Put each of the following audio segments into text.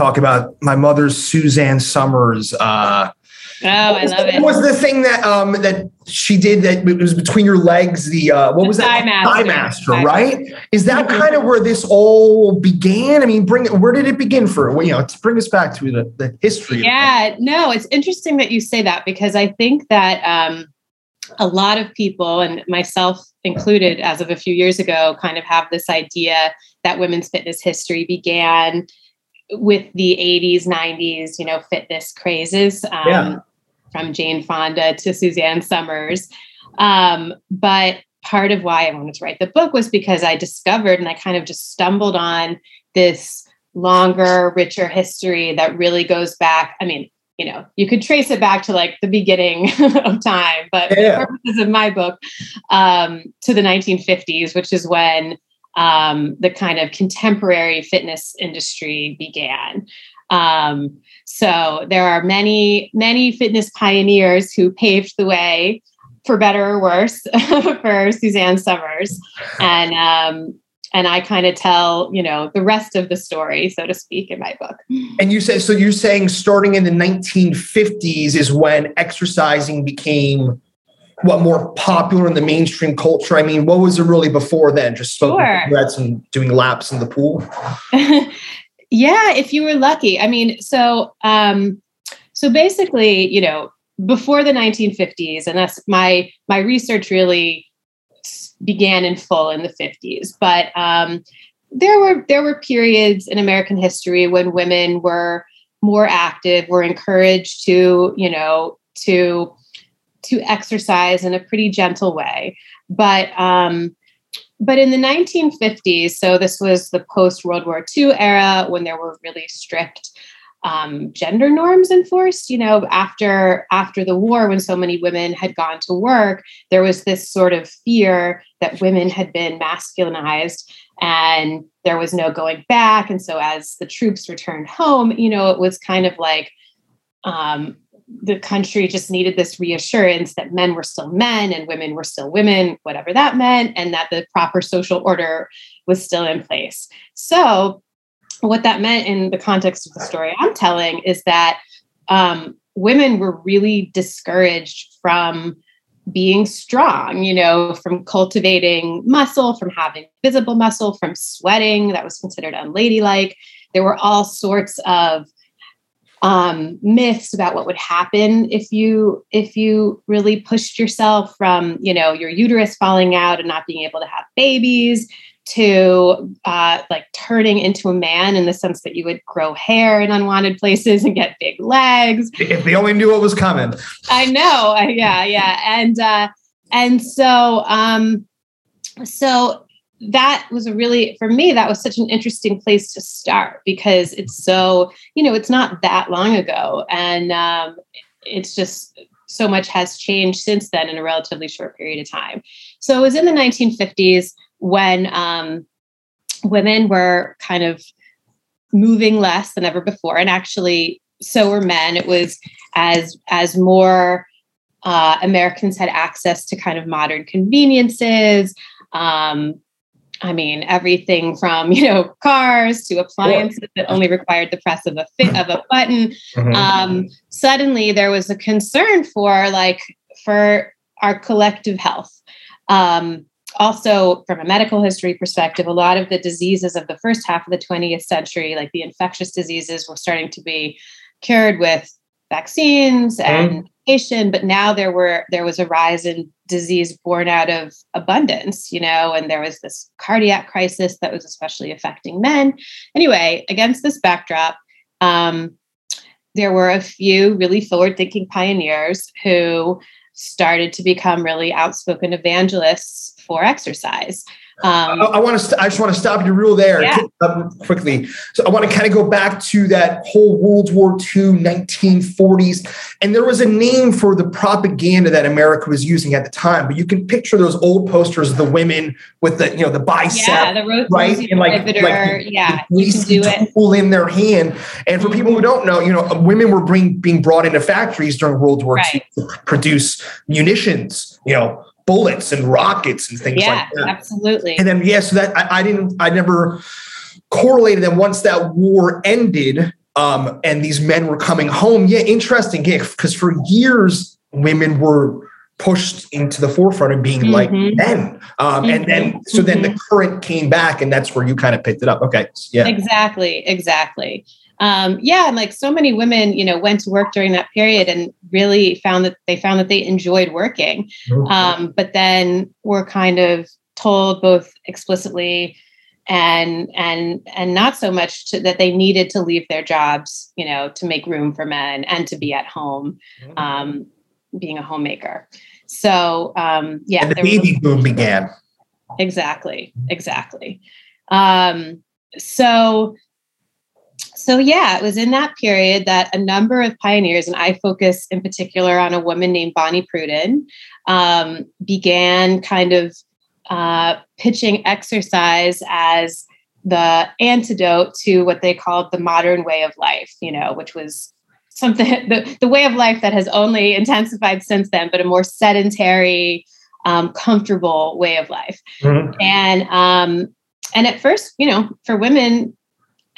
we're going to talk about my mother's Suzanne Somers. Uh, Oh, I love what it. was the thing that um that she did that it was between your legs? The uh, what The was that? thigh master. Thigh master, Thigh right? Is that Mhm. kind of where this all began? I mean, bring it. Where did it begin for? Well, you know, to bring us back to the, the history. of. Yeah, no, it's interesting that you say that because I think that um, a lot of people, and myself included, as of a few years ago, kind of have this idea that women's fitness history began with the 80s, 90s, you know, fitness crazes um, Yeah. from Jane Fonda to Suzanne Somers. Um, but part of why I wanted to write the book was because I discovered and I kind of just stumbled on this longer, richer history that really goes back. I mean, you know, you could trace it back to like the beginning of time, but Yeah. for purposes of my book, um, to the 1950s, which is when um, the kind of contemporary fitness industry began. Um, so there are many, many fitness pioneers who paved the way, for better or worse, for Suzanne Somers, and um, and I kind of tell you know the rest of the story, so to speak, in my book. And you say so. You're saying starting in the 1950s is when exercising became what more popular in the mainstream culture. I mean, what was it really before then? Just smoking Sure. cigarettes and doing laps in the pool. yeah, if you were lucky. I mean, so um, so basically, you know, before the 1950s, and that's my my research really began in full in the 50s. But um, there were there were periods in American history when women were more active, were encouraged to, you know, to to exercise in a pretty gentle way. But um, but in the 1950s, so this was the post World War II era when there were really strict um, gender norms enforced. You know, after after the war, when so many women had gone to work, there was this sort of fear that women had been masculinized and there was no going back. And so, as the troops returned home, you know, it was kind of like um, the country just needed this reassurance that men were still men and women were still women, whatever that meant, and that the proper social order was still in place. So, what that meant in the context of the story I'm telling is that um, women were really discouraged from being strong, you know, from cultivating muscle, from having visible muscle, from sweating that was considered unladylike. There were all sorts of um, myths about what would happen if you if you really pushed yourself from you know your uterus falling out and not being able to have babies to uh, like turning into a man in the sense that you would grow hair in unwanted places and get big legs If they only knew what was coming. I know. Yeah, yeah. And uh and so um so that was a really for me that was such an interesting place to start because it's so, you know, it's not that long ago and um it's just so much has changed since then in a relatively short period of time. So it was in the 1950s when um women were kind of moving less than ever before and actually so were men it was as as more uh, Americans had access to kind of modern conveniences. Um, I mean, everything from you know cars to appliances that only required the press of a fit of a button. Mhm. Um, suddenly, there was a concern for like for our collective health. Um, also, from a medical history perspective, a lot of the diseases of the first half of the 20th century, like the infectious diseases, were starting to be cured with vaccines and medication. But now there were there was a rise in disease born out of abundance, you know, and there was this cardiac crisis that was especially affecting men. Anyway, against this backdrop, um, there were a few really forward-thinking pioneers who started to become really outspoken evangelists for exercise. Um, I, I want to. St- I just want to stop you real there Yeah. uh, quickly. So I want to kind of go back to that whole World War II, 1940s, and there was a name for the propaganda that America was using at the time. But you can picture those old posters of the women with the you know the bicep, yeah, the ro- right, and like, like the- yeah, the you can do greasy it. tool in their hand. And for people who don't know, you know, women were bring, being brought into factories during World War II to produce munitions, you know, bullets and rockets and things Yeah, like that. absolutely. And then yeah, so that I, I didn't, I never correlated. And once that war ended, um, and these men were coming home, yeah, interesting. Because for years, women were pushed into the forefront of being mm-hmm. like men. Um, mm-hmm. And then, so then the mm-hmm. current came back, and that's where you kind of picked it up. Okay. Yeah. Exactly. Exactly. Um, yeah. And like so many women, you know, went to work during that period and really found that they found that they enjoyed working. Um, but then were kind of told both explicitly and and and not so much to, that they needed to leave their jobs you know to make room for men and to be at home mm-hmm. um, being a homemaker so um, yeah, and the baby was, boom began. Exactly, exactly. Um, so so yeah, it was in that period that a number of pioneers, and I focus in particular on a woman named Bonnie Prudden, um, began kind of uh, pitching exercise as the antidote to what they called the modern way of life, you know, which was something the, the way of life that has only intensified since then, but a more sedentary, um, comfortable way of life. Mm-hmm. And um, and at first, you know, for women,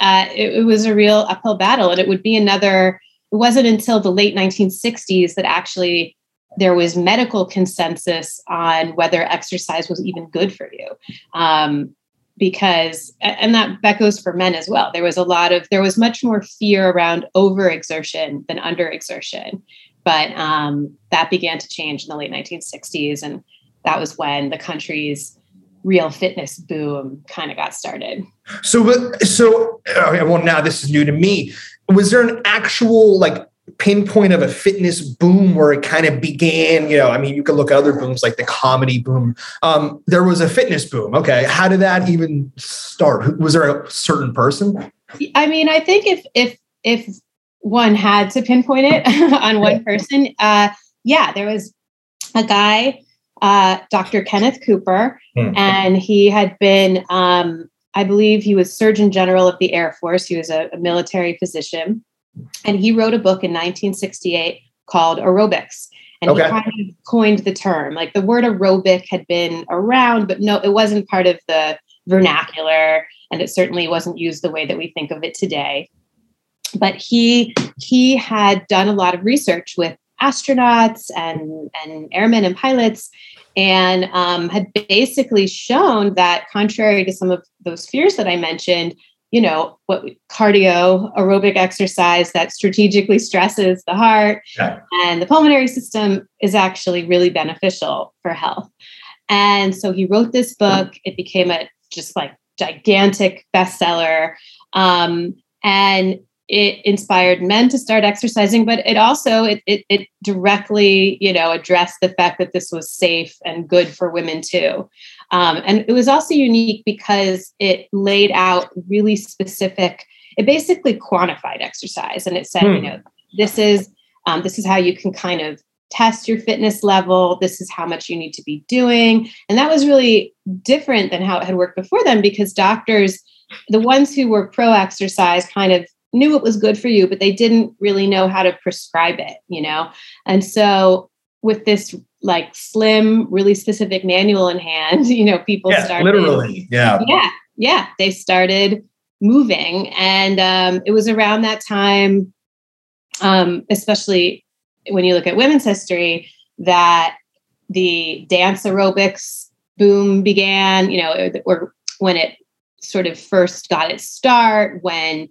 uh, it, it was a real uphill battle, and it would be another. It wasn't until the late 1960s that actually there was medical consensus on whether exercise was even good for you. Um, because and that that goes for men as well there was a lot of there was much more fear around overexertion than underexertion but um, that began to change in the late 1960s and that was when the country's real fitness boom kind of got started. So so okay, well now this is new to me. Was there an actual like pinpoint of a fitness boom where it kind of began? You know i mean you can look at other booms like the comedy boom. Um, there was a fitness boom okay. How did that even start? Was there a certain person? I mean i think if if if one had to pinpoint it on one person uh, yeah there was a guy uh, dr kenneth cooper mm-hmm. and he had been um, i believe he was surgeon general of the air force he was a, a military physician and he wrote a book in 1968 called Aerobics. And okay. he kind of coined the term. Like the word aerobic had been around, but no, it wasn't part of the vernacular, and it certainly wasn't used the way that we think of it today. But he he had done a lot of research with astronauts and and airmen and pilots, and um, had basically shown that contrary to some of those fears that I mentioned, you know what cardio aerobic exercise that strategically stresses the heart okay. and the pulmonary system is actually really beneficial for health. And so he wrote this book. It became a just like gigantic bestseller. Um, and it inspired men to start exercising but it also it, it, it, directly you know addressed the fact that this was safe and good for women too. Um, and it was also unique because it laid out really specific it basically quantified exercise and it said hmm. you know this is um, this is how you can kind of test your fitness level. This is how much you need to be doing. And that was really different than how it had worked before then because doctors the ones who were pro exercise kind of knew it was good for you, but they didn't really know how to prescribe it, you know? And so with this like slim, really specific manual in hand, you know, people yeah, started literally, yeah. Yeah. Yeah. They started moving. And um, it was around that time, um, especially when you look at women's history, that the dance aerobics boom began, you know, or when it sort of first got its start, when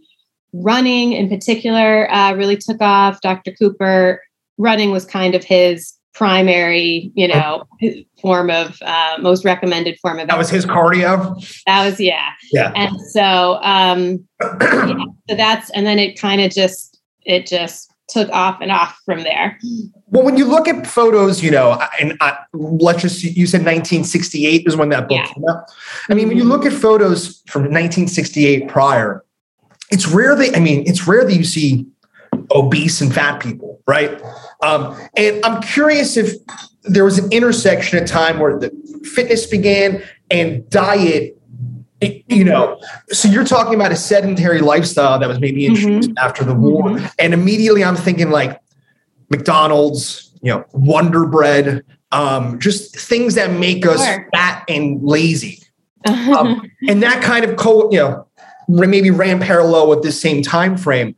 running in particular uh, really took off. Dr. Cooper, running was kind of his primary, you know, form of uh, most recommended form of. That was his cardio. That was yeah. Yeah. And so, um, yeah, so that's and then it kind of just it just took off and off from there. Well, when you look at photos, you know, and I, let's just you said 1968 is when that book yeah. came out. I mean, when you mm-hmm. look at photos from 1968 prior, it's rare that I mean, it's rare that you see obese and fat people, right? Um, and I'm curious if there was an intersection at time where the fitness began and diet you know so you're talking about a sedentary lifestyle that was maybe mm-hmm. introduced mm-hmm. after the war mm-hmm. and immediately i'm thinking like mcdonald's you know wonder bread um, just things that make us sure. fat and lazy um, and that kind of co you know maybe ran parallel with this same time frame.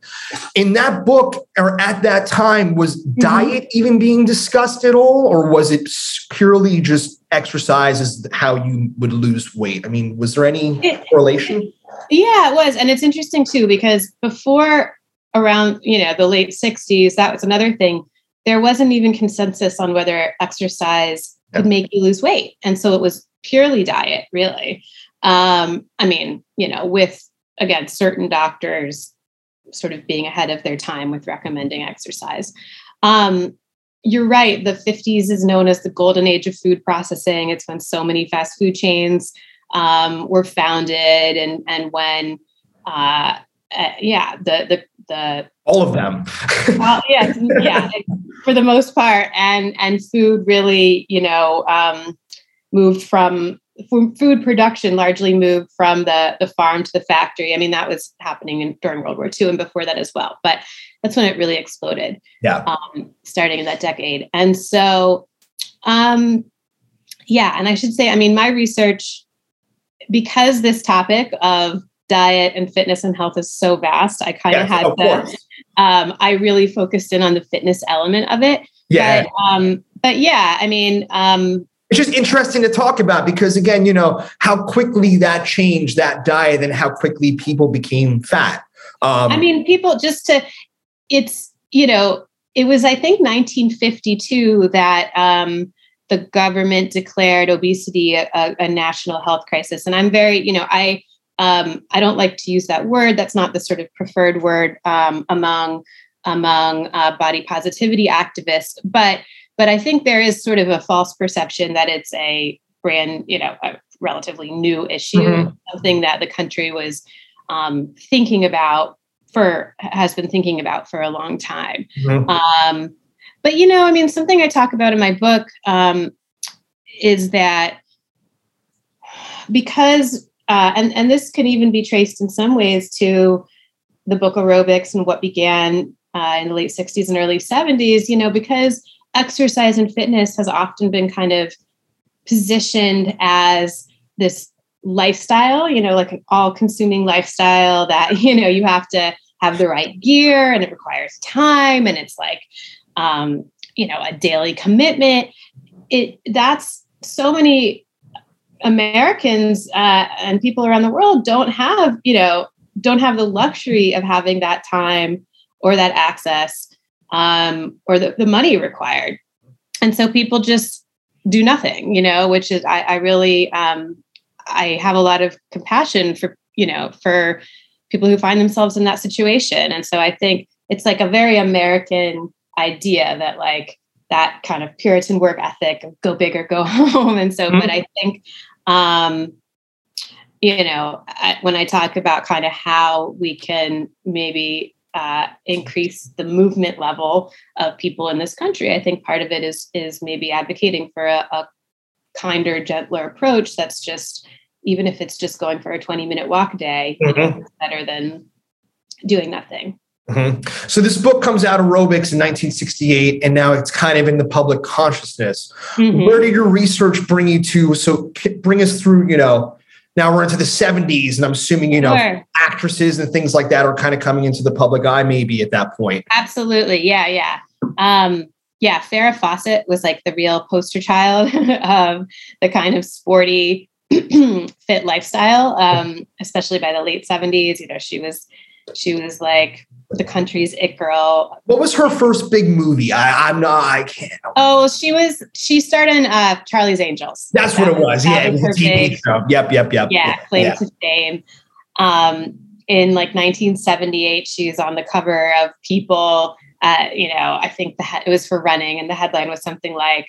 In that book, or at that time, was mm-hmm. diet even being discussed at all, or was it purely just exercise is how you would lose weight? I mean, was there any it, correlation? Yeah, it was, and it's interesting too because before around you know the late '60s, that was another thing. There wasn't even consensus on whether exercise could make you lose weight, and so it was purely diet, really. Um, I mean, you know, with again, certain doctors sort of being ahead of their time with recommending exercise. Um, you're right. The 50s is known as the golden age of food processing. It's when so many fast food chains um, were founded, and and when, uh, uh, yeah, the the the all of them. well, yeah, yeah, for the most part, and and food really, you know, um, moved from food production largely moved from the, the farm to the factory. I mean, that was happening in, during World War II and before that as well. But that's when it really exploded. Yeah. Um, starting in that decade. And so, um, yeah, and I should say, I mean, my research, because this topic of diet and fitness and health is so vast, I kind yes, of had um, I really focused in on the fitness element of it. Yeah. But, um, but yeah, I mean, um, it's just interesting to talk about because again, you know, how quickly that changed that diet and how quickly people became fat. Um, I mean, people just to, it's, you know, it was, I think, 1952 that um, the government declared obesity a, a, national health crisis. And I'm very, you know, I, um, I don't like to use that word. That's not the sort of preferred word um, among among uh, body positivity activists. But but I think there is sort of a false perception that it's a brand, you know, a relatively new issue, mm-hmm. something that the country was um, thinking about for has been thinking about for a long time. Mm-hmm. Um, but you know, I mean, something I talk about in my book um, is that because uh, and and this can even be traced in some ways to the book aerobics and what began uh, in the late 60s and early 70s you know because exercise and fitness has often been kind of positioned as this lifestyle, you know, like an all consuming lifestyle that, you know, you have to have the right gear and it requires time and it's like, um, you know, a daily commitment. It that's so many Americans uh, and people around the world don't have, you know, don't have the luxury of having that time or that access um, or the, the money required. And so people just do nothing, you know, which is, I, I really, um, I have a lot of compassion for, you know, for people who find themselves in that situation. And so I think it's like a very American idea that like that kind of Puritan work ethic of go big or go home. And so, mm-hmm. but I think, um, you know, I, when I talk about kind of how we can maybe uh, increase the movement level of people in this country. I think part of it is is maybe advocating for a, a kinder, gentler approach. That's just even if it's just going for a twenty minute walk a day, mm-hmm. it's better than doing nothing. Mm-hmm. So this book comes out aerobics in 1968, and now it's kind of in the public consciousness. Mm-hmm. Where did your research bring you to? So bring us through, you know, now we're into the 70s, and I'm assuming, you know, sure. actresses and things like that are kind of coming into the public eye maybe at that point. Absolutely. Yeah, yeah. Um, yeah, Farrah Fawcett was like the real poster child of the kind of sporty, fit lifestyle, um, especially by the late 70s. You know, she was she was like the country's it girl. What was her first big movie? I, am not. I can't. Oh, she was. She starred in uh, Charlie's Angels. That's that what it was. Yeah, it was a TV big, show. Yep, yep, yep. Yeah, claim yeah. to fame. Um, in like 1978, she's on the cover of People. Uh, you know, I think the it was for running, and the headline was something like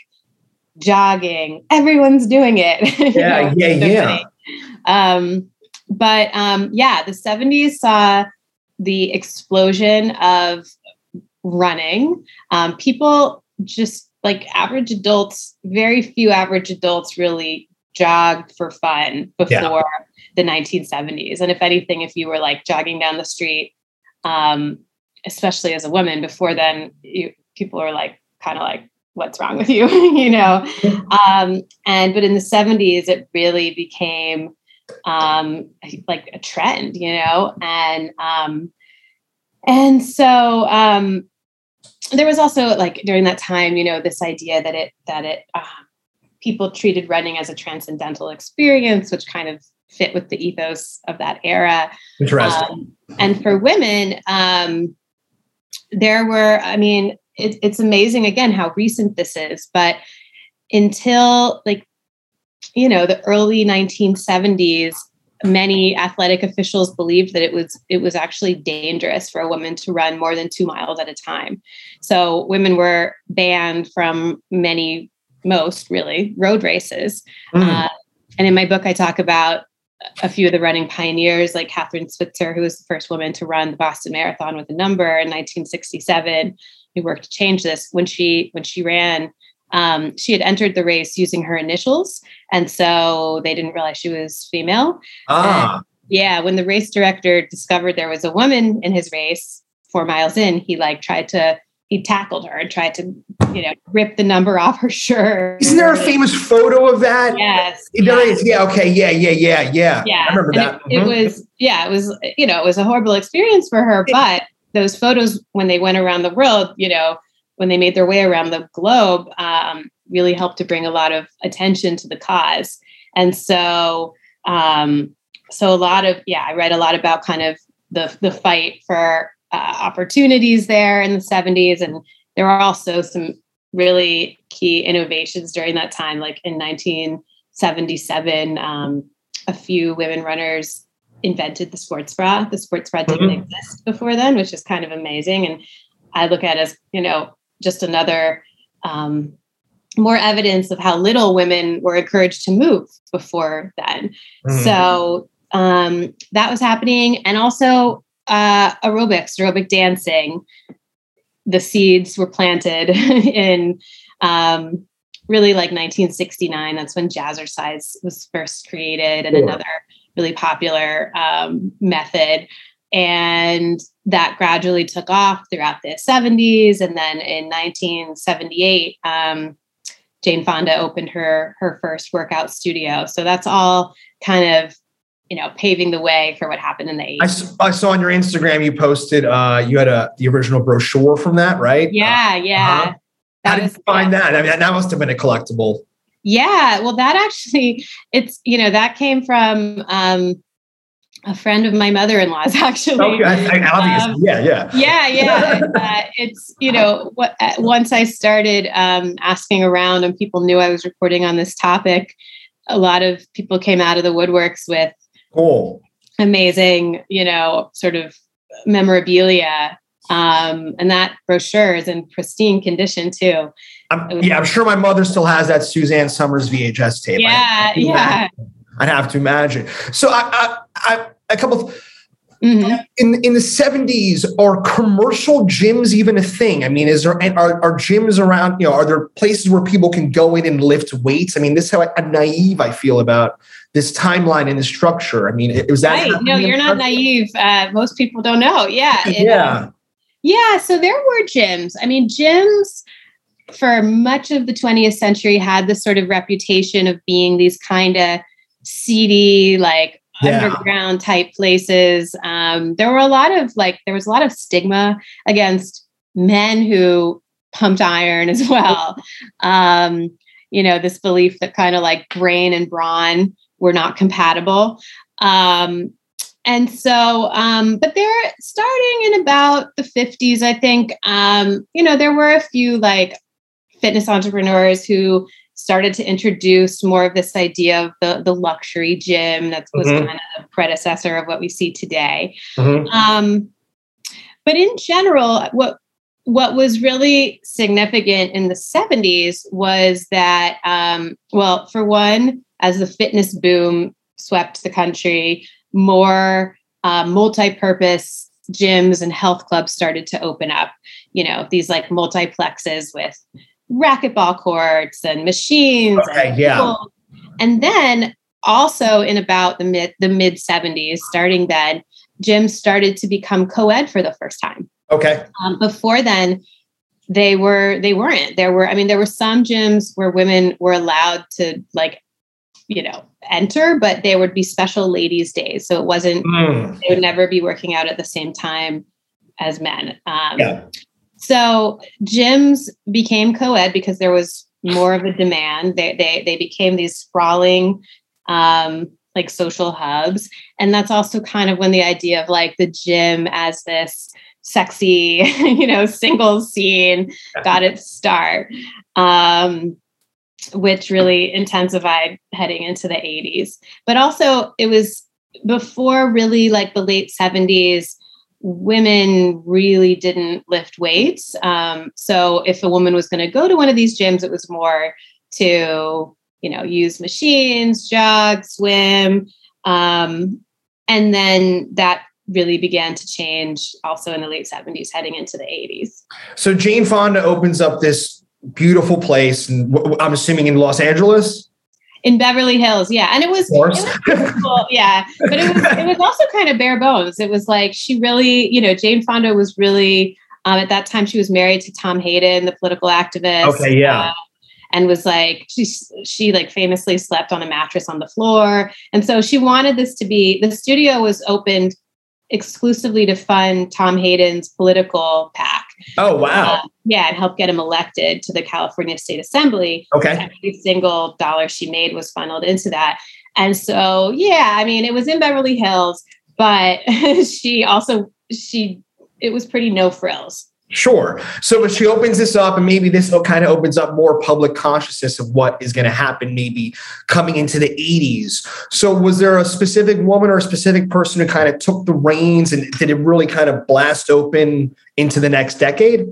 "Jogging, everyone's doing it." Yeah, know, yeah, yeah. Um, but um, yeah, the 70s saw the explosion of running. Um, people just like average adults, very few average adults really jogged for fun before yeah. the 1970s. And if anything, if you were like jogging down the street, um, especially as a woman, before then, you, people were like, kind of like, what's wrong with you, you know? Um, and but in the 70s, it really became um, like a trend, you know, and um, and so um, there was also like during that time, you know, this idea that it that it uh, people treated running as a transcendental experience, which kind of fit with the ethos of that era. Interesting. Um, and for women, um, there were, I mean, it, it's amazing again how recent this is, but until like, you know, the early 1970s, many athletic officials believed that it was it was actually dangerous for a woman to run more than two miles at a time. So women were banned from many, most really, road races. Mm. Uh, and in my book, I talk about a few of the running pioneers, like Kathrine Switzer, who was the first woman to run the Boston Marathon with a number in 1967. who worked to change this. When she when she ran, um, she had entered the race using her initials, and so they didn't realize she was female. Ah. And yeah, when the race director discovered there was a woman in his race, four miles in, he like tried to he tackled her and tried to, you know, rip the number off her shirt. Isn't there a famous photo of that? Yes. There is. Yeah. Okay. Yeah. Yeah. Yeah. Yeah. Yeah. I remember and that. It, mm-hmm. it, was, yeah, it was, you know, it was a horrible experience for her. But those photos, when they went around the world, you know, when they made their way around the globe, um, really helped to bring a lot of attention to the cause. And so, um, so a lot of, yeah, I read a lot about kind of the, the fight for uh, opportunities there in the 70s. And there are also some really key innovations during that time, like in 1977, um, a few women runners invented the sports bra. The sports bra didn't mm-hmm. exist before then, which is kind of amazing. And I look at it as, you know, just another um, more evidence of how little women were encouraged to move before then. Mm-hmm. So um, that was happening. And also, uh, aerobics, aerobic dancing. The seeds were planted in um, really like 1969. That's when jazzercise was first created, and another really popular um, method. And that gradually took off throughout the 70s. And then in 1978, um, Jane Fonda opened her her first workout studio. So that's all kind of you know, paving the way for what happened in the 80s. I, I saw on your Instagram you posted uh, you had a the original brochure from that, right? Yeah, uh, yeah. Uh-huh. How did you find that? I mean, that must have been a collectible. Yeah, well, that actually, it's you know that came from um, a friend of my mother-in-law's actually. Okay, I, I, um, yeah, yeah, yeah, yeah. uh, it's you know what uh, once I started um, asking around and people knew I was reporting on this topic, a lot of people came out of the woodworks with Cool. Amazing, you know, sort of memorabilia. Um, and that brochure is in pristine condition too. I'm, yeah, I'm sure my mother still has that Suzanne Somers VHS tape. Yeah, yeah. I'd have to imagine. So I, I, I a couple. Of, Mm-hmm. In in the seventies, are commercial gyms even a thing? I mean, is there are, are gyms around? You know, are there places where people can go in and lift weights? I mean, this is how naive I feel about this timeline and the structure. I mean, it, was that right? No, you're not naive. Uh, most people don't know. Yeah, it, yeah, yeah. So there were gyms. I mean, gyms for much of the 20th century had this sort of reputation of being these kind of seedy, like yeah. underground type places. Um, there were a lot of like there was a lot of stigma against men who pumped iron as well. Um, you know, this belief that kind of like brain and brawn were not compatible. Um, and so, um, but they're starting in about the 50s, I think. Um, you know, there were a few like fitness entrepreneurs who started to introduce more of this idea of the, the luxury gym that was mm-hmm. kind of the predecessor of what we see today. Mm-hmm. Um, but in general, what what was really significant in the 70s was that, um, well, for one, as the fitness boom swept the country, more uh, multi-purpose gyms and health clubs started to open up. You know, these like multiplexes with racquetball courts and machines. Okay, and yeah. And then also in about the mid the mid 70s, starting then, gyms started to become co-ed for the first time. Okay. Um, before then, they were they weren't. There were, I mean, there were some gyms where women were allowed to like you know, enter, but there would be special ladies' days. So it wasn't, mm. they would never be working out at the same time as men. Um, yeah. So gyms became co-ed because there was more of a demand. They they they became these sprawling um, like social hubs, and that's also kind of when the idea of like the gym as this sexy, you know, single scene got its start. Um, which really intensified heading into the 80s. But also, it was before really like the late 70s women really didn't lift weights. Um, so if a woman was going to go to one of these gyms, it was more to, you know, use machines, jog, swim. Um, and then that really began to change also in the late 70s, heading into the 80s. So Jane Fonda opens up this beautiful place, and I'm assuming in Los Angeles in Beverly Hills. Yeah. And it was, it was cool. yeah. But it was it was also kind of bare bones. It was like she really, you know, Jane Fonda was really um, at that time she was married to Tom Hayden, the political activist. Okay, yeah. Uh, and was like she she like famously slept on a mattress on the floor. And so she wanted this to be the studio was opened exclusively to fund Tom Hayden's political PAC. Oh wow! Uh, yeah, and help get him elected to the California State Assembly. Okay, every single dollar she made was funneled into that. And so, yeah, I mean, it was in Beverly Hills, but she also she it was pretty no frills. Sure. So if she opens this up, and maybe this kind of opens up more public consciousness of what is going to happen, maybe coming into the 80s. So was there a specific woman or a specific person who kind of took the reins and did it really kind of blast open into the next decade?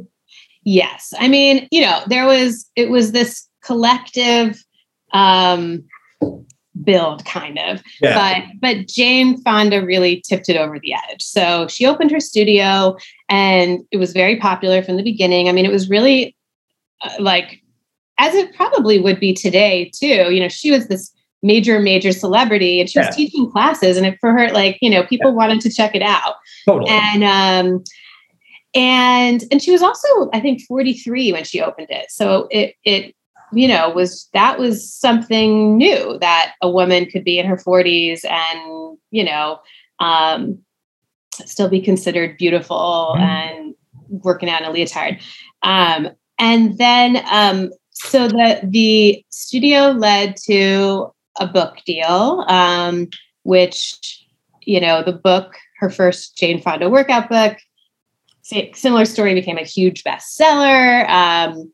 Yes. I mean, you know, there was, it was this collective um, build kind of yeah. but but jane fonda really tipped it over the edge so she opened her studio and it was very popular from the beginning i mean it was really uh, like as it probably would be today too you know she was this major major celebrity and she yeah. was teaching classes and it, for her like you know people yeah. wanted to check it out totally. and um and and she was also i think 43 when she opened it so it it you know was that was something new that a woman could be in her 40s and you know um, still be considered beautiful mm-hmm. and working out in a leotard um, and then um, so the the studio led to a book deal um, which you know the book her first jane fonda workout book similar story became a huge bestseller um,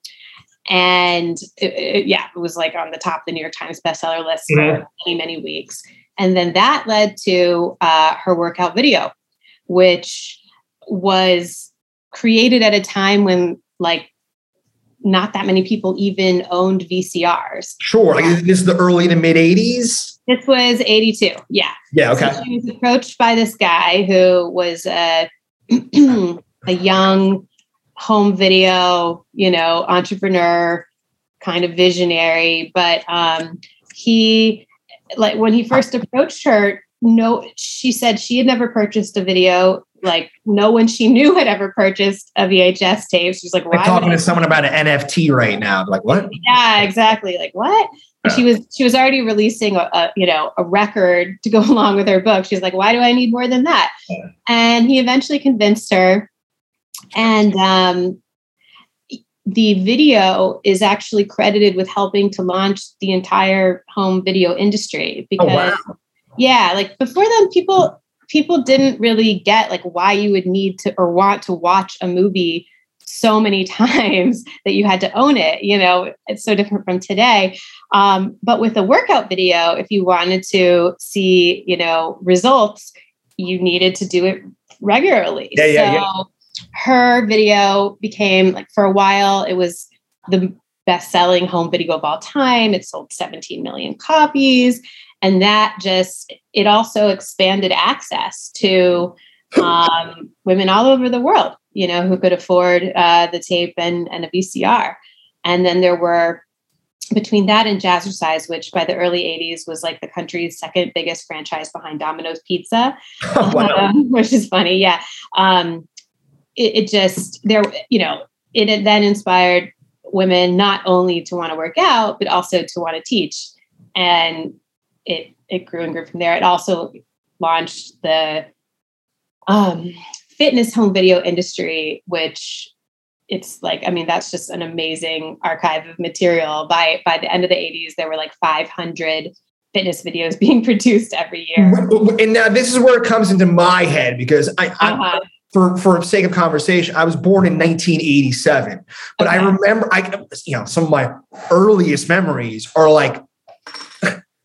and it, it, yeah, it was like on the top of the New York Times bestseller list mm-hmm. for many, many weeks. And then that led to uh, her workout video, which was created at a time when like not that many people even owned VCRs. Sure. Like, this is the early to mid 80s. This was 82. Yeah. Yeah. Okay. So she was approached by this guy who was a, a young home video, you know, entrepreneur, kind of visionary. But um, he, like, when he first approached her, no, she said she had never purchased a video. Like, no one she knew had ever purchased a VHS tape. She's like, "Why?" talking to someone about an NFT right now. Like, what? Yeah, exactly. Like, what? Yeah. She was she was already releasing a, a, you know a record to go along with her book. She's like, why do I need more than that? Yeah. And he eventually convinced her and um, the video is actually credited with helping to launch the entire home video industry because oh, wow. yeah like before then people people didn't really get like why you would need to or want to watch a movie so many times that you had to own it you know? It's so different from today. Um, but with a workout video if you wanted to see you know results you needed to do it regularly. Yeah, yeah, so yeah her video became like for a while it was the best selling home video of all time it sold 17 million copies and that just it also expanded access to um, women all over the world you know who could afford uh, the tape and, and a vcr and then there were between that and Jazzercise, which by the early 80s was like the country's second biggest franchise behind Domino's Pizza, wow. um, which is funny. Yeah. Um, it, it just there you know it then inspired women not only to want to work out but also to want to teach and it it grew and grew from there. It also launched the um, fitness home video industry, which it's like I mean that's just an amazing archive of material. By by the end of the 80s, there were like 500 fitness videos being produced every year. And now this is where it comes into my head because I, uh-huh. I for for sake of conversation, I was born in 1987, but okay. I remember I you know some of my earliest memories are like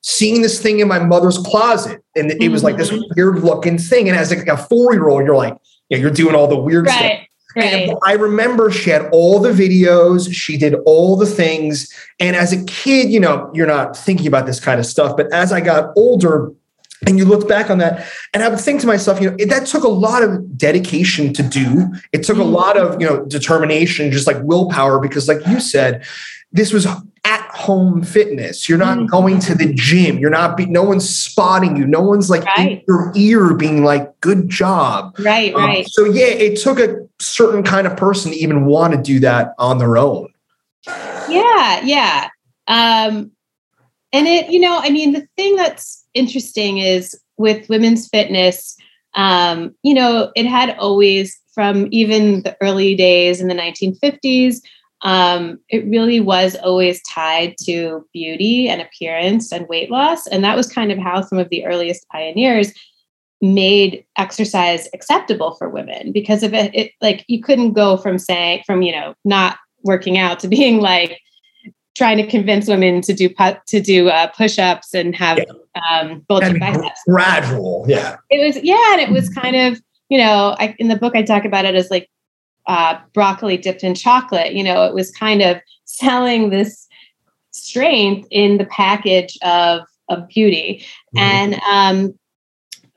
seeing this thing in my mother's closet, and it was like this mm-hmm. weird looking thing. And as like a four year old, you're like, yeah, you're doing all the weird right. stuff. Right. And I remember she had all the videos, she did all the things. And as a kid, you know, you're not thinking about this kind of stuff. But as I got older, and you look back on that, and I would think to myself, you know, it, that took a lot of dedication to do. It took a mm-hmm. lot of, you know, determination, just like willpower, because, like you said, this was at home fitness. You're not mm-hmm. going to the gym. You're not, be, no one's spotting you. No one's like right. in your ear being like, good job. Right, um, right. So, yeah, it took a certain kind of person to even want to do that on their own. Yeah, yeah. Um, and it, you know, I mean, the thing that's interesting is with women's fitness, um, you know, it had always, from even the early days in the 1950s, um, it really was always tied to beauty and appearance and weight loss. And that was kind of how some of the earliest pioneers made exercise acceptable for women because of it, it like you couldn't go from saying from you know not working out to being like trying to convince women to do to do uh, push-ups and have yeah. um, bulging biceps. Gradual, yeah. It was yeah, and it was kind of you know I, in the book I talk about it as like uh, broccoli dipped in chocolate. You know, it was kind of selling this strength in the package of of beauty, mm-hmm. and um,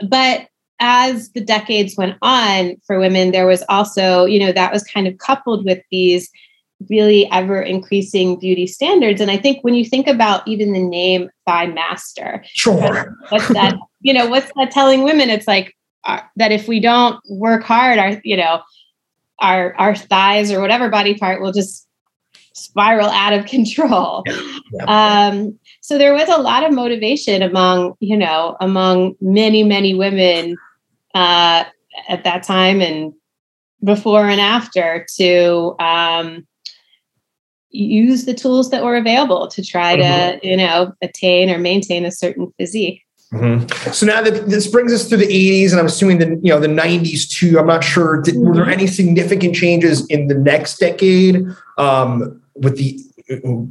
but as the decades went on for women, there was also you know that was kind of coupled with these really ever increasing beauty standards. And I think when you think about even the name Thigh Master, sure. what's that? you know, what's that telling women? It's like uh, that if we don't work hard, our you know our our thighs or whatever body part will just spiral out of control. Yeah, yeah. Um, so there was a lot of motivation among you know among many many women uh, at that time and before and after to um, use the tools that were available to try mm-hmm. to you know attain or maintain a certain physique. Mm-hmm. So now that this brings us to the 80s, and I'm assuming the you know the 90s too. I'm not sure. Did, were there mm-hmm. any significant changes in the next decade um, with the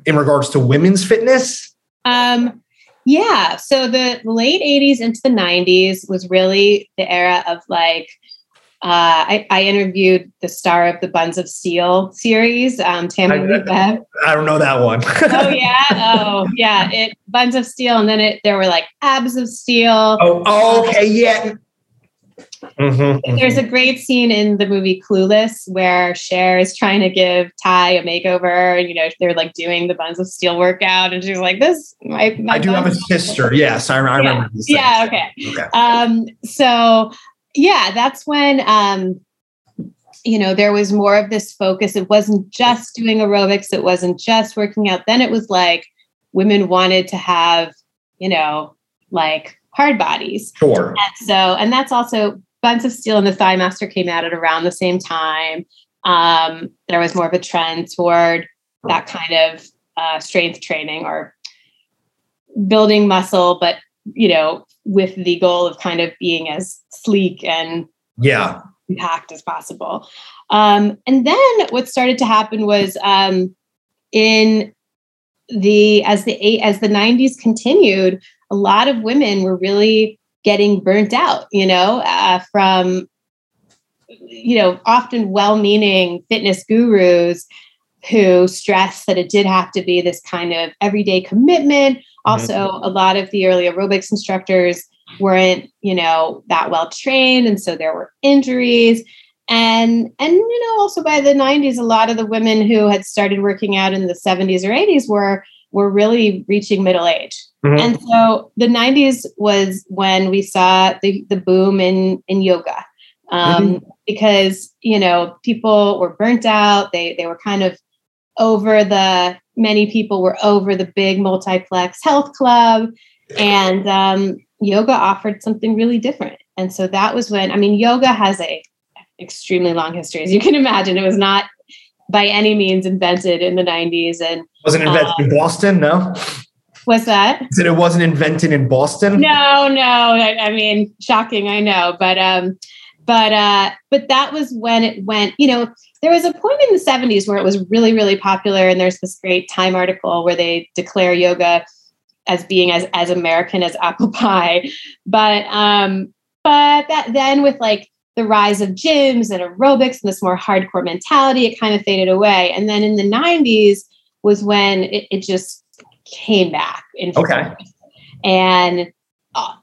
in regards to women's fitness? Um, yeah. So the late 80s into the 90s was really the era of like uh, I, I, interviewed the star of the Buns of Steel series, um, Tammy I, I, don't know that one. oh yeah, oh yeah. It Buns of Steel, and then it there were like Abs of Steel. Oh, oh okay, yeah. Mm-hmm, mm-hmm. There's a great scene in the movie Clueless where Cher is trying to give Tai a makeover, and you know they're like doing the Buns of Steel workout, and she's like, "This, my, my I do have a sister. Yes, I, I remember. Yeah, yeah okay. okay. Um, so yeah, that's when um, you know there was more of this focus. It wasn't just doing aerobics. It wasn't just working out. Then it was like women wanted to have you know like hard bodies. Sure. And so, and that's also Buns of Steel and the Thigh Master came out at around the same time. Um, there was more of a trend toward that kind of uh, strength training or building muscle, but you know, with the goal of kind of being as sleek and yeah compact as possible. Um, and then what started to happen was um, in the as the eight, as the 90s continued, a lot of women were really getting burnt out, you know, uh, from you know often well-meaning fitness gurus who stressed that it did have to be this kind of everyday commitment also, mm-hmm. a lot of the early aerobics instructors weren't, you know, that well trained. And so there were injuries. And and you know, also by the 90s, a lot of the women who had started working out in the 70s or 80s were were really reaching middle age. Mm-hmm. And so the 90s was when we saw the, the boom in in yoga. Um, mm-hmm. because you know people were burnt out they they were kind of over the many people were over the big multiplex health club and um, yoga offered something really different. And so that was when I mean, yoga has a extremely long history, as you can imagine. It was not by any means invented in the 90s, and wasn't invented uh, in Boston. No. What's that? That it wasn't invented in Boston. No, no. I, I mean, shocking. I know, but um, but uh, but that was when it went. You know, there was a point in the 70s where it was really, really popular, and there's this great Time article where they declare yoga as being as as American as apple pie. But um, but that then with like the rise of gyms and aerobics and this more hardcore mentality, it kind of faded away. And then in the 90s was when it, it just came back in okay. And uh,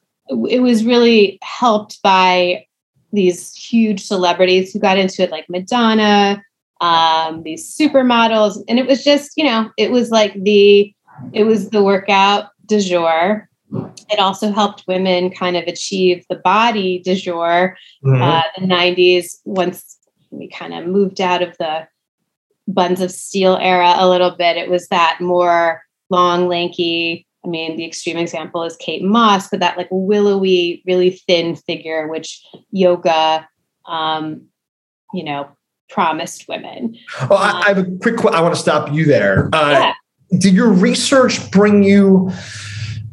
it was really helped by these huge celebrities who got into it, like Madonna, um, these supermodels. And it was just, you know, it was like the, it was the workout du jour. It also helped women kind of achieve the body du jour. Mm-hmm. Uh, the 90s, once we kind of moved out of the buns of steel era a little bit, it was that more long, lanky. I mean, the extreme example is Kate Moss, but that like willowy, really thin figure, which yoga, um, you know, promised women. Well, I, I have a quick. I want to stop you there. Uh, yeah. Did your research bring you,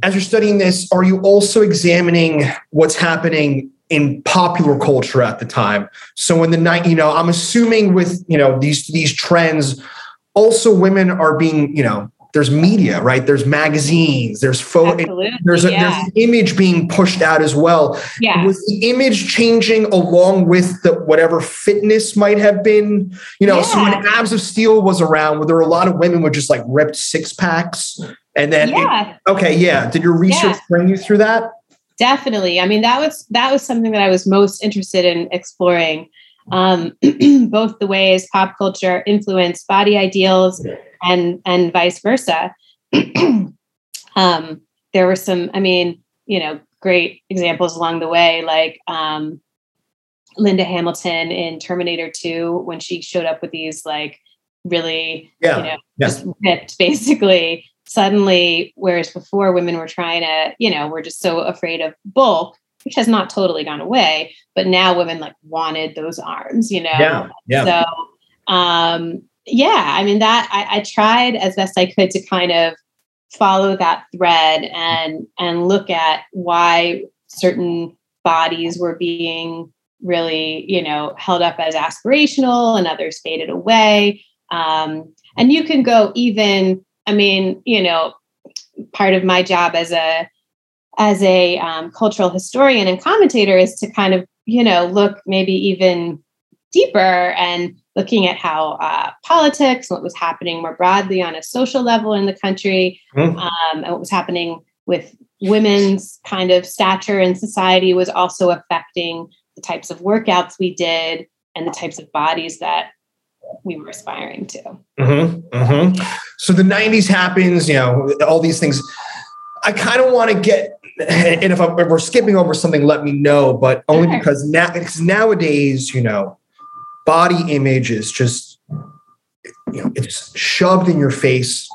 as you're studying this, are you also examining what's happening in popular culture at the time? So in the night, you know, I'm assuming with you know these these trends, also women are being you know there's media, right? There's magazines, there's photo, there's a, yeah. there's an image being pushed out as well. Yeah. Was the image changing along with the whatever fitness might have been? You know, yeah. so when Abs of Steel was around, where there were a lot of women with just like ripped six packs, and then yeah. It, okay, yeah. Did your research yeah. bring you through that? Definitely. I mean, that was that was something that I was most interested in exploring. Um, both the ways pop culture influenced body ideals and and vice versa. um, there were some, I mean, you know, great examples along the way, like um, Linda Hamilton in Terminator 2 when she showed up with these like really, yeah. you know, yeah. just ripped basically. Suddenly, whereas before women were trying to, you know, we're just so afraid of bulk, which has not totally gone away, but now women like wanted those arms, you know. Yeah. Yeah. So um yeah, I mean that I, I tried as best I could to kind of follow that thread and and look at why certain bodies were being really you know held up as aspirational and others faded away. Um, and you can go even i mean you know part of my job as a as a um, cultural historian and commentator is to kind of you know look maybe even deeper and looking at how uh, politics, what was happening more broadly on a social level in the country, mm-hmm. um, and what was happening with women's kind of stature in society was also affecting the types of workouts we did and the types of bodies that we were aspiring to. Mm-hmm, mm-hmm. So the 90s happens, you know, all these things. I kind of want to get, and if, if, we're skipping over something, let me know, but only sure. because now, because nowadays, you know, body image is just you know it's shoved in your face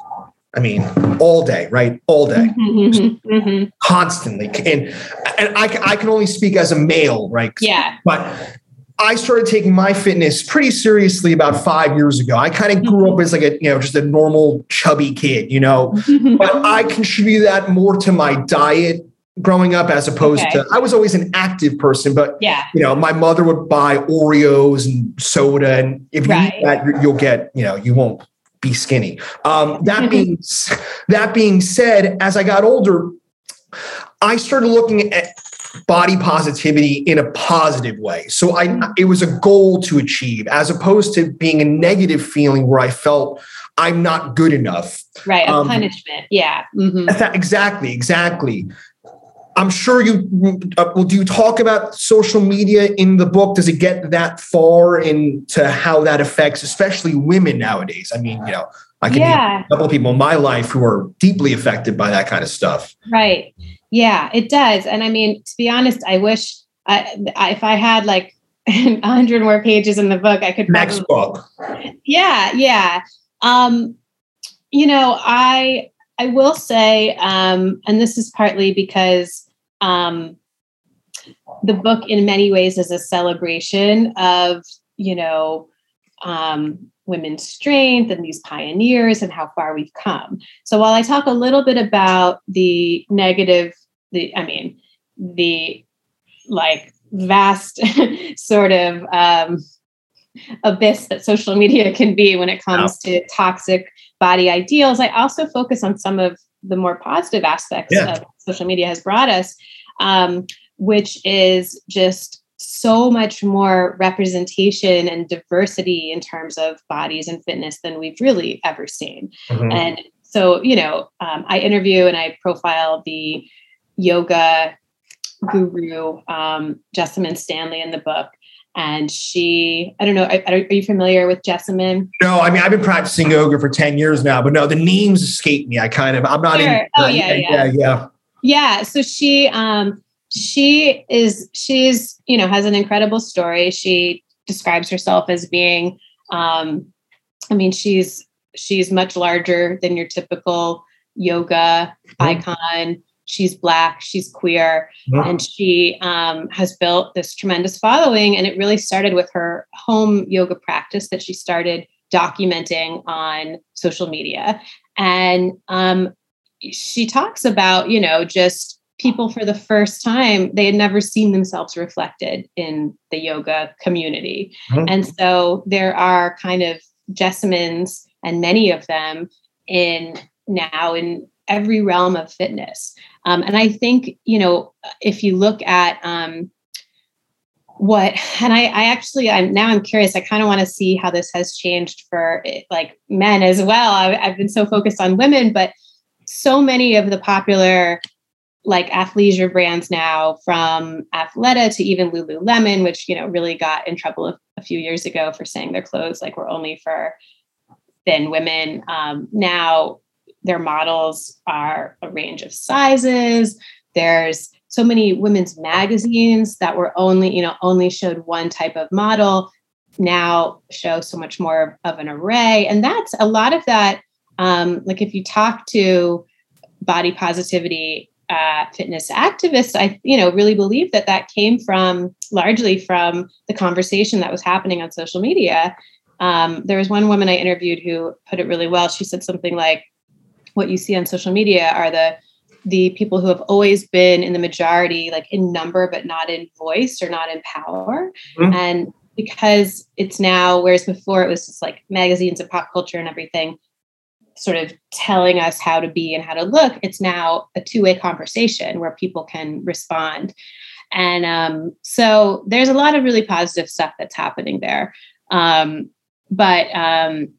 i mean all day right? All day. Mm-hmm, mm-hmm. constantly. And and I, I can only speak as a male right? Yeah. But I started taking my fitness pretty seriously about five years ago. I kind of grew up as like a, you know, just a normal chubby kid, you know, but I contribute that more to my diet growing up as opposed okay. to I was always an active person, but yeah, you know, my mother would buy Oreos and soda, and if right. you eat that, you'll get, you know, you won't be skinny. Um, that being that being said, as I got older, I started looking at body positivity in a positive way. So I mm-hmm. it was a goal to achieve as opposed to being a negative feeling where I felt I'm not good enough. Right, a um, punishment. Yeah. Mm-hmm. Exactly, exactly. I'm sure you uh, will. Do you talk about social media in the book? Does it get that far into how that affects, especially women nowadays? I mean, you know, I can yeah. a couple of people in my life who are deeply affected by that kind of stuff. Right. Yeah, it does. And I mean, to be honest, I wish I, I, if I had like a hundred more pages in the book, I could next book. Yeah, yeah. Um, you know, I I will say, um, and this is partly because um, the book, in many ways, is a celebration of you know um, women's strength and these pioneers and how far we've come. So while I talk a little bit about the negative, the I mean the like vast sort of um, abyss that social media can be when it comes wow. to toxic body ideals. I also focus on some of the more positive aspects yeah. of social media has brought us, um, which is just so much more representation and diversity in terms of bodies and fitness than we've really ever seen. Mm-hmm. And so, you know, um, I interview and I profile the yoga guru, um, Jessamyn Stanley, in the book. And she, I don't know, are, are you familiar with Jessamyn? No, I mean, I've been practicing yoga for 10 years now, but no, the names escape me. I kind of, I'm not sure. in. Oh, yeah, yeah, yeah. Yeah. Yeah. So she, um, she is, she's, you know, has an incredible story. She describes herself as being, um, I mean, she's, she's much larger than your typical yoga mm-hmm. icon she's black she's queer and she um, has built this tremendous following and it really started with her home yoga practice that she started documenting on social media and um, she talks about you know just people for the first time they had never seen themselves reflected in the yoga community mm-hmm. and so there are kind of jessamyns and many of them in now in every realm of fitness. Um, and I think, you know, if you look at um, what, and I, I actually, I'm now I'm curious, I kind of want to see how this has changed for like men as well. I, I've been so focused on women, but so many of the popular like athleisure brands now from Athleta to even Lululemon, which, you know, really got in trouble a, few years ago for saying their clothes like were only for thin women. Um, now their models are a range of sizes. There's so many women's magazines that were only, you know, only showed one type of model now show so much more of an array. And that's a lot of that. Um, like if you talk to body positivity uh, fitness activists, I you know really believe that that came from largely from the conversation that was happening on social media. Um, there was one woman I interviewed who put it really well. She said something like, what you see on social media are the the people who have always been in the majority like in number but not in voice or not in power mm-hmm. and because it's now whereas before it was just like magazines and pop culture and everything sort of telling us how to be and how to look it's now a two-way conversation where people can respond and um, so there's a lot of really positive stuff that's happening there um, but um,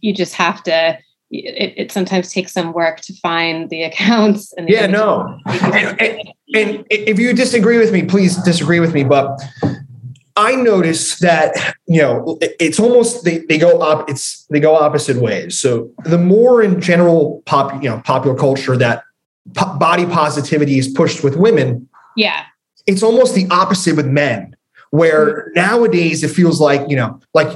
you just have to it, it, sometimes takes some work to find the accounts. And the yeah, no. And, and, and, if you disagree with me, please disagree with me. But I notice that you know it's almost they, they go up it's they go opposite ways. So the more in general pop you know popular culture that po- body positivity is pushed with women, yeah, it's almost the opposite with men. Where mm-hmm. nowadays it feels like you know like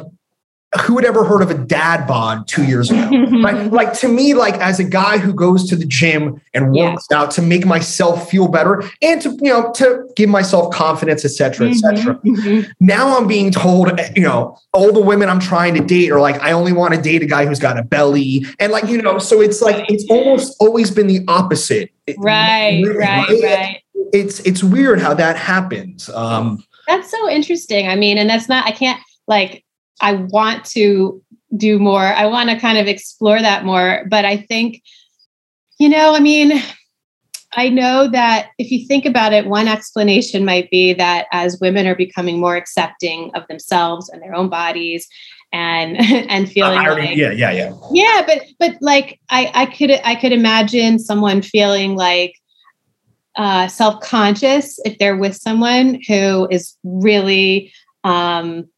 who had ever heard of a dad bod two years ago? like, like to me, like as a guy who goes to the gym and works yeah. out to make myself feel better and to you know to give myself confidence, etc., etc. Mm-hmm, mm-hmm. Now I'm being told, you know, all the women I'm trying to date are like, I only want to date a guy who's got a belly, and like you know, so it's like it's almost always been the opposite. Right, right, right. right. It's it's weird how that happens. Um, that's so interesting. I mean, and that's not I can't like I want to do more. I want to kind of explore that more. But I think, you know, I mean, I know that if you think about it, one explanation might be that as women are becoming more accepting of themselves and their own bodies and and feeling uh, like, yeah yeah yeah yeah but but like i i could i could imagine someone feeling like uh self-conscious if they're with someone who is really um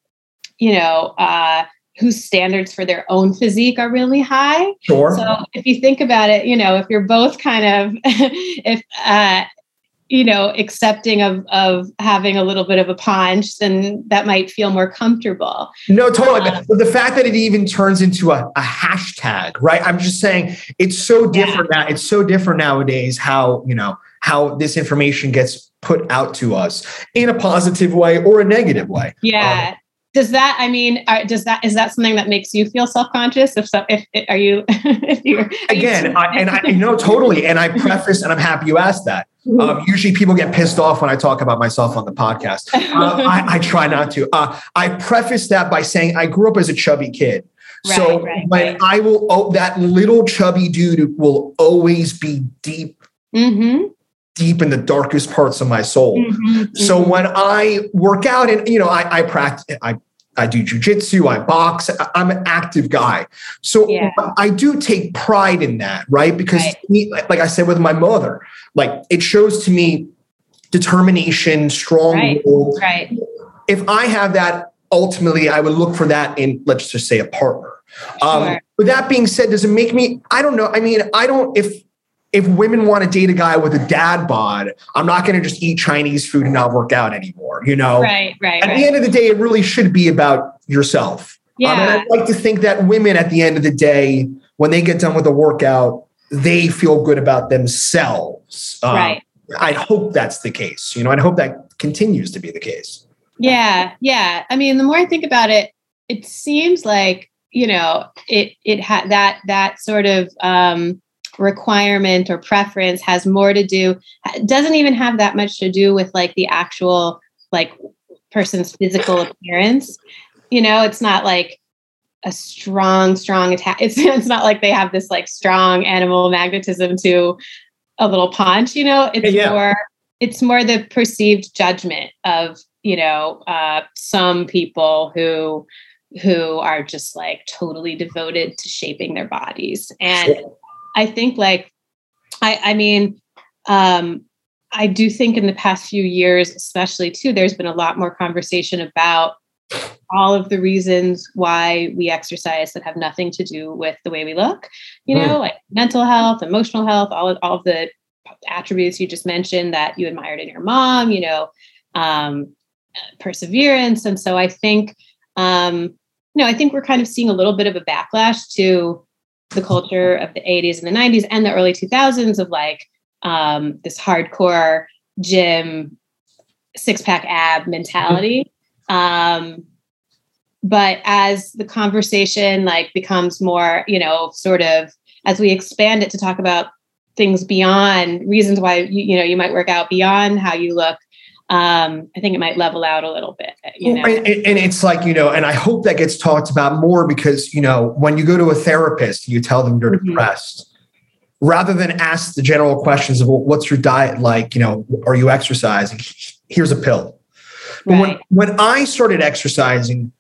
you know, uh, whose standards for their own physique are really high. Sure. So if you think about it, you know, if you're both kind of, if, uh, you know accepting of of having a little bit of a punch then that might feel more comfortable no totally um, but the fact that it even turns into a, a hashtag right i'm just saying it's so different yeah. now it's so different nowadays how you know how this information gets put out to us in a positive way or a negative way yeah um, does that i mean are, does that is that something that makes you feel self-conscious? If so if, if are you if you're again you I, and i you know totally and i preface and i'm happy you asked that. Mm-hmm. um, usually people get pissed off when i talk about myself on the podcast. Uh, I, I, try not to. Uh, i preface that by saying i grew up as a chubby kid. Right, so right, right. i will oh, that little chubby dude will always be deep mm-hmm deep in the darkest parts of my soul. Mm-hmm, so mm-hmm. when I work out and you know I, I practice I I do jujitsu, I box, I'm an active guy. So yeah. I do take pride in that, right? Because right. Me, like I said with my mother, like it shows to me determination, strong right. will. Right. If I have that, ultimately I would look for that in let's just say a partner. Um, sure. Um, with that being said, does it make me? I don't know. I mean, I don't. If if women want to date a guy with a dad bod, I'm not going to just eat Chinese food and not work out anymore. You know, right, right. At right. the end of the day, it really should be about yourself. Yeah. Um, and I'd like to think that women, at the end of the day, when they get done with a workout, they feel good about themselves. Um, right. I hope that's the case. You know, I hope that continues to be the case. Yeah, yeah. I mean, the more I think about it, it seems like you know it it had that that sort of um requirement or preference has more to do doesn't even have that much to do with like the actual like person's physical appearance. You know it's not like a strong strong attack it's, it's not like they have this like strong animal magnetism to a little punch you know? It's yeah. more it's more the perceived judgment of you know uh, some people who who are just like totally devoted to shaping their bodies. And I think like I I mean um I do think in the past few years, especially too, there's been a lot more conversation about all of the reasons why we exercise that have nothing to do with the way we look, you know, mm. like mental health, emotional health, all of, all of the attributes you just mentioned that you admired in your mom, you know, um, perseverance. And so I think, um, you know, I think we're kind of seeing a little bit of a backlash to the culture of the 80s and the 90s and the early 2000s of like um, this hardcore gym six pack ab mentality. Um, but as the conversation like becomes more, you know, sort of as we expand it to talk about things beyond reasons why you, you know you might work out beyond how you look um, I think it might level out a little bit. You know? and, and, it's like, you know, and I hope that gets talked about more because, you know, when you go to a therapist, you tell them you're mm-hmm. depressed. Rather than ask the general questions of well, what's your diet like, you know, are you exercising? Here's a pill. But right. when, when I started exercising,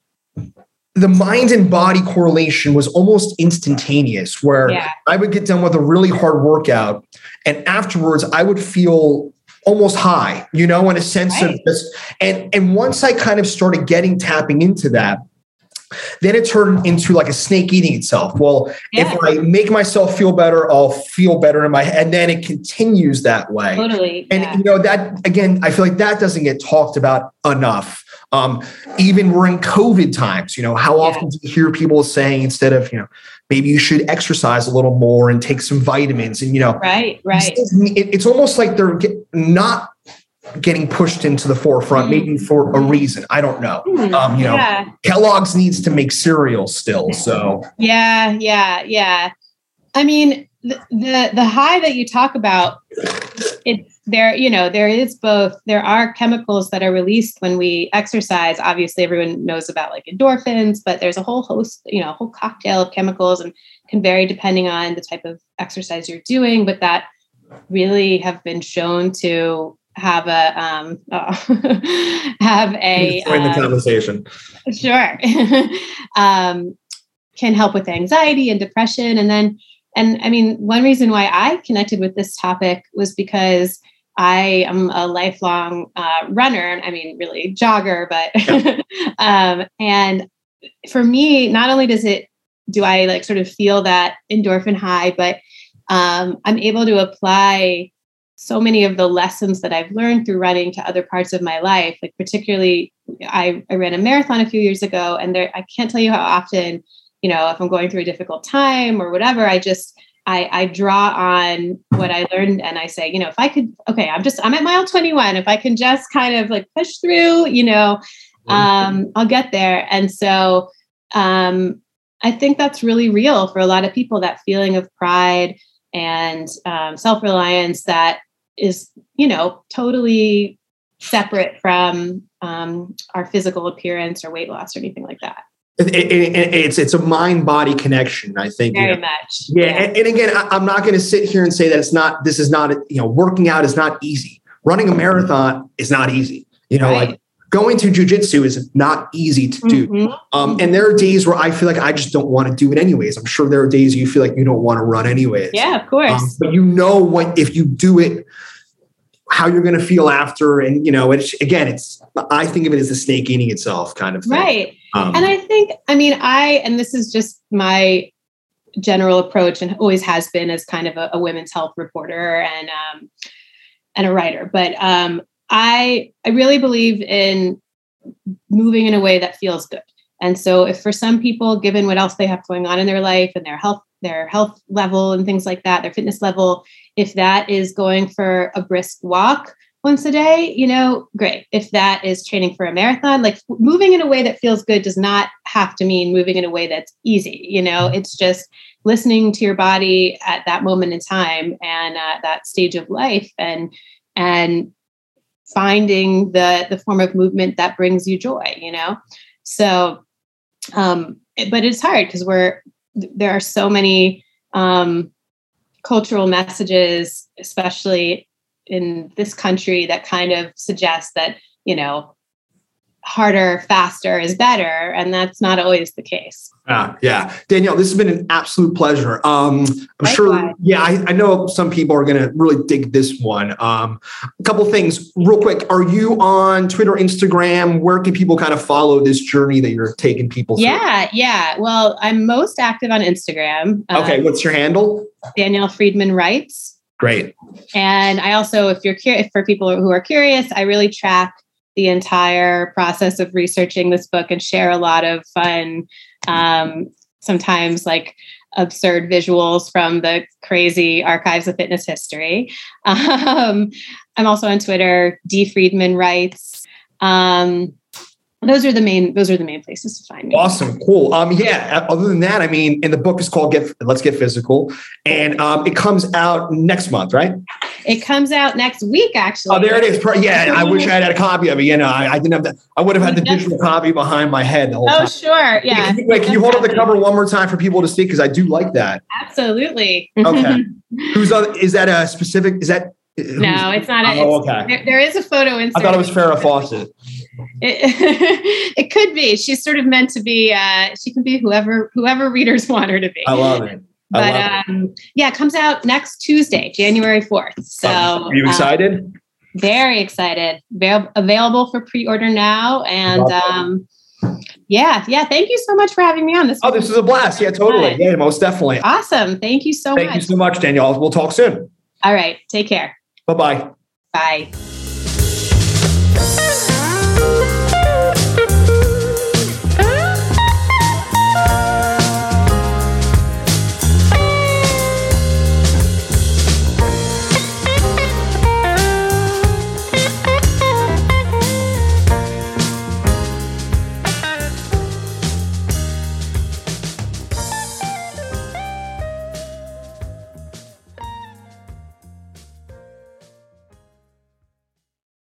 the mind and body correlation was almost instantaneous where yeah. I would get done with a really hard workout and afterwards I would feel almost high, you know, in a sense right. of just And and once I kind of started getting tapping into that, then it turned into like a snake eating itself. Well, yeah. if I make myself feel better, I'll feel better in my head. And then it continues that way. Totally. And yeah. you know, that again, I feel like that doesn't get talked about enough. Um, even we're in COVID times, you know, how yeah. often do you hear people saying instead of, you know, maybe you should exercise a little more and take some vitamins and you know right right it's almost like they're not getting pushed into the forefront mm. maybe for a reason i don't know mm. um, you know yeah. kellogg's needs to make cereal still so yeah yeah yeah i mean the the, the high that you talk about it there you know there is both there are chemicals that are released when we exercise. Obviously everyone knows about like endorphins but there's a whole host you know a whole cocktail of chemicals and can vary depending on the type of exercise you're doing but that really have been shown to have a um oh, have a join the um, conversation. Sure. Um can help with anxiety and depression. And then and I mean, one reason why I connected with this topic was because I am a lifelong uh, runner. I mean, really jogger, but um, and for me, not only does it do I like sort of feel that endorphin high, but um, I'm able to apply so many of the lessons that I've learned through running to other parts of my life. Like particularly, I, I ran a marathon a few years ago, and there I can't tell you how often, you know, if I'm going through a difficult time or whatever, I just I, I draw on what I learned and I say, you know, if I could, okay, I'm just I'm at mile 21. If I can just kind of like push through, you know, um, I'll get there. And so um, I think that's really real for a lot of people. That feeling of pride and um, self reliance that is, you know, totally separate from um, our physical appearance or weight loss or anything like that. It, it, it's it's a mind body connection. I think very you know? much. Yeah, yeah. And, and, again, I, am not going to sit here and say that it's not. This is not. You know, working out is not easy. Running a marathon is not easy. You know, right. like going to jujitsu is not easy to do. Mm-hmm. Um, and there are days where I feel like I just don't want to do it anyways. I'm sure there are days you feel like you don't want to run anyways. Yeah, of course. Um, but you know what if you do it, how you're going to feel after, and you know, it's again, it's I think of it as the snake eating itself kind of thing. Right. Um, and I think, I mean, I and this is just my general approach, and always has been as kind of a, a women's health reporter and um, and a writer, but um, I I really believe in moving in a way that feels good. And so if for some people, given what else they have going on in their life and their health, their health level and things like that, their fitness level, if that is going for a brisk walk once a day, you know, great. If that is training for a marathon, like moving in a way that feels good does not have to mean moving in a way that's easy. You know, it's just listening to your body at that moment in time and uh, that stage of life and and finding the the form of movement that brings you joy you know so um but it's hard because we're there are so many um cultural messages especially in this country that kind of suggest that you know harder faster is better and that's not always the case yeah, yeah. Danielle, this has been an absolute pleasure. Um, I'm sure, yeah, I, I, know some people are going to really dig this one. Um, a couple things, real quick. Are you on Twitter, Instagram? Where can people kind of follow this journey that you're taking people through? Yeah, yeah. Well, I'm most active on Instagram. Okay, um, what's your handle? Danielle Friedman Writes. Great. And I also, if you're curious, for people who are curious, I really track the entire process of researching this book and share a lot of fun um, sometimes like absurd visuals from the crazy archives of fitness history. Um, I'm also on Twitter, D Friedman writes. Um, those are the main those are the main places to find me awesome cool um yeah other than that i mean and the book is called get let's get physical and um it comes out next month right it comes out next week actually oh there it is yeah i wish i had a copy of it you know i, I didn't have that i would have had the digital copy behind my head the whole oh time. sure yeah can you, wait, can you hold up the cover one more time for people to see because i do like that absolutely okay who's on is that a specific is that no, it's not. A, oh, okay. There, there is a photo insert. I thought it was Farrah Fawcett. It, it could be. She's sort of meant to be. Uh, she can be whoever whoever readers want her to be. I love it. But um, yeah, it comes out next Tuesday, January fourth. So, are you um, excited? Um, very excited. Avail- available for pre-order now, and um, yeah, yeah. Thank you so much for having me on this. Oh, this is a blast. Yeah, totally. Yeah, most definitely. Awesome. Thank you so Thank much. Thank you so much, Danielle. We'll talk soon. All right. Take care. Bye-bye. Bye.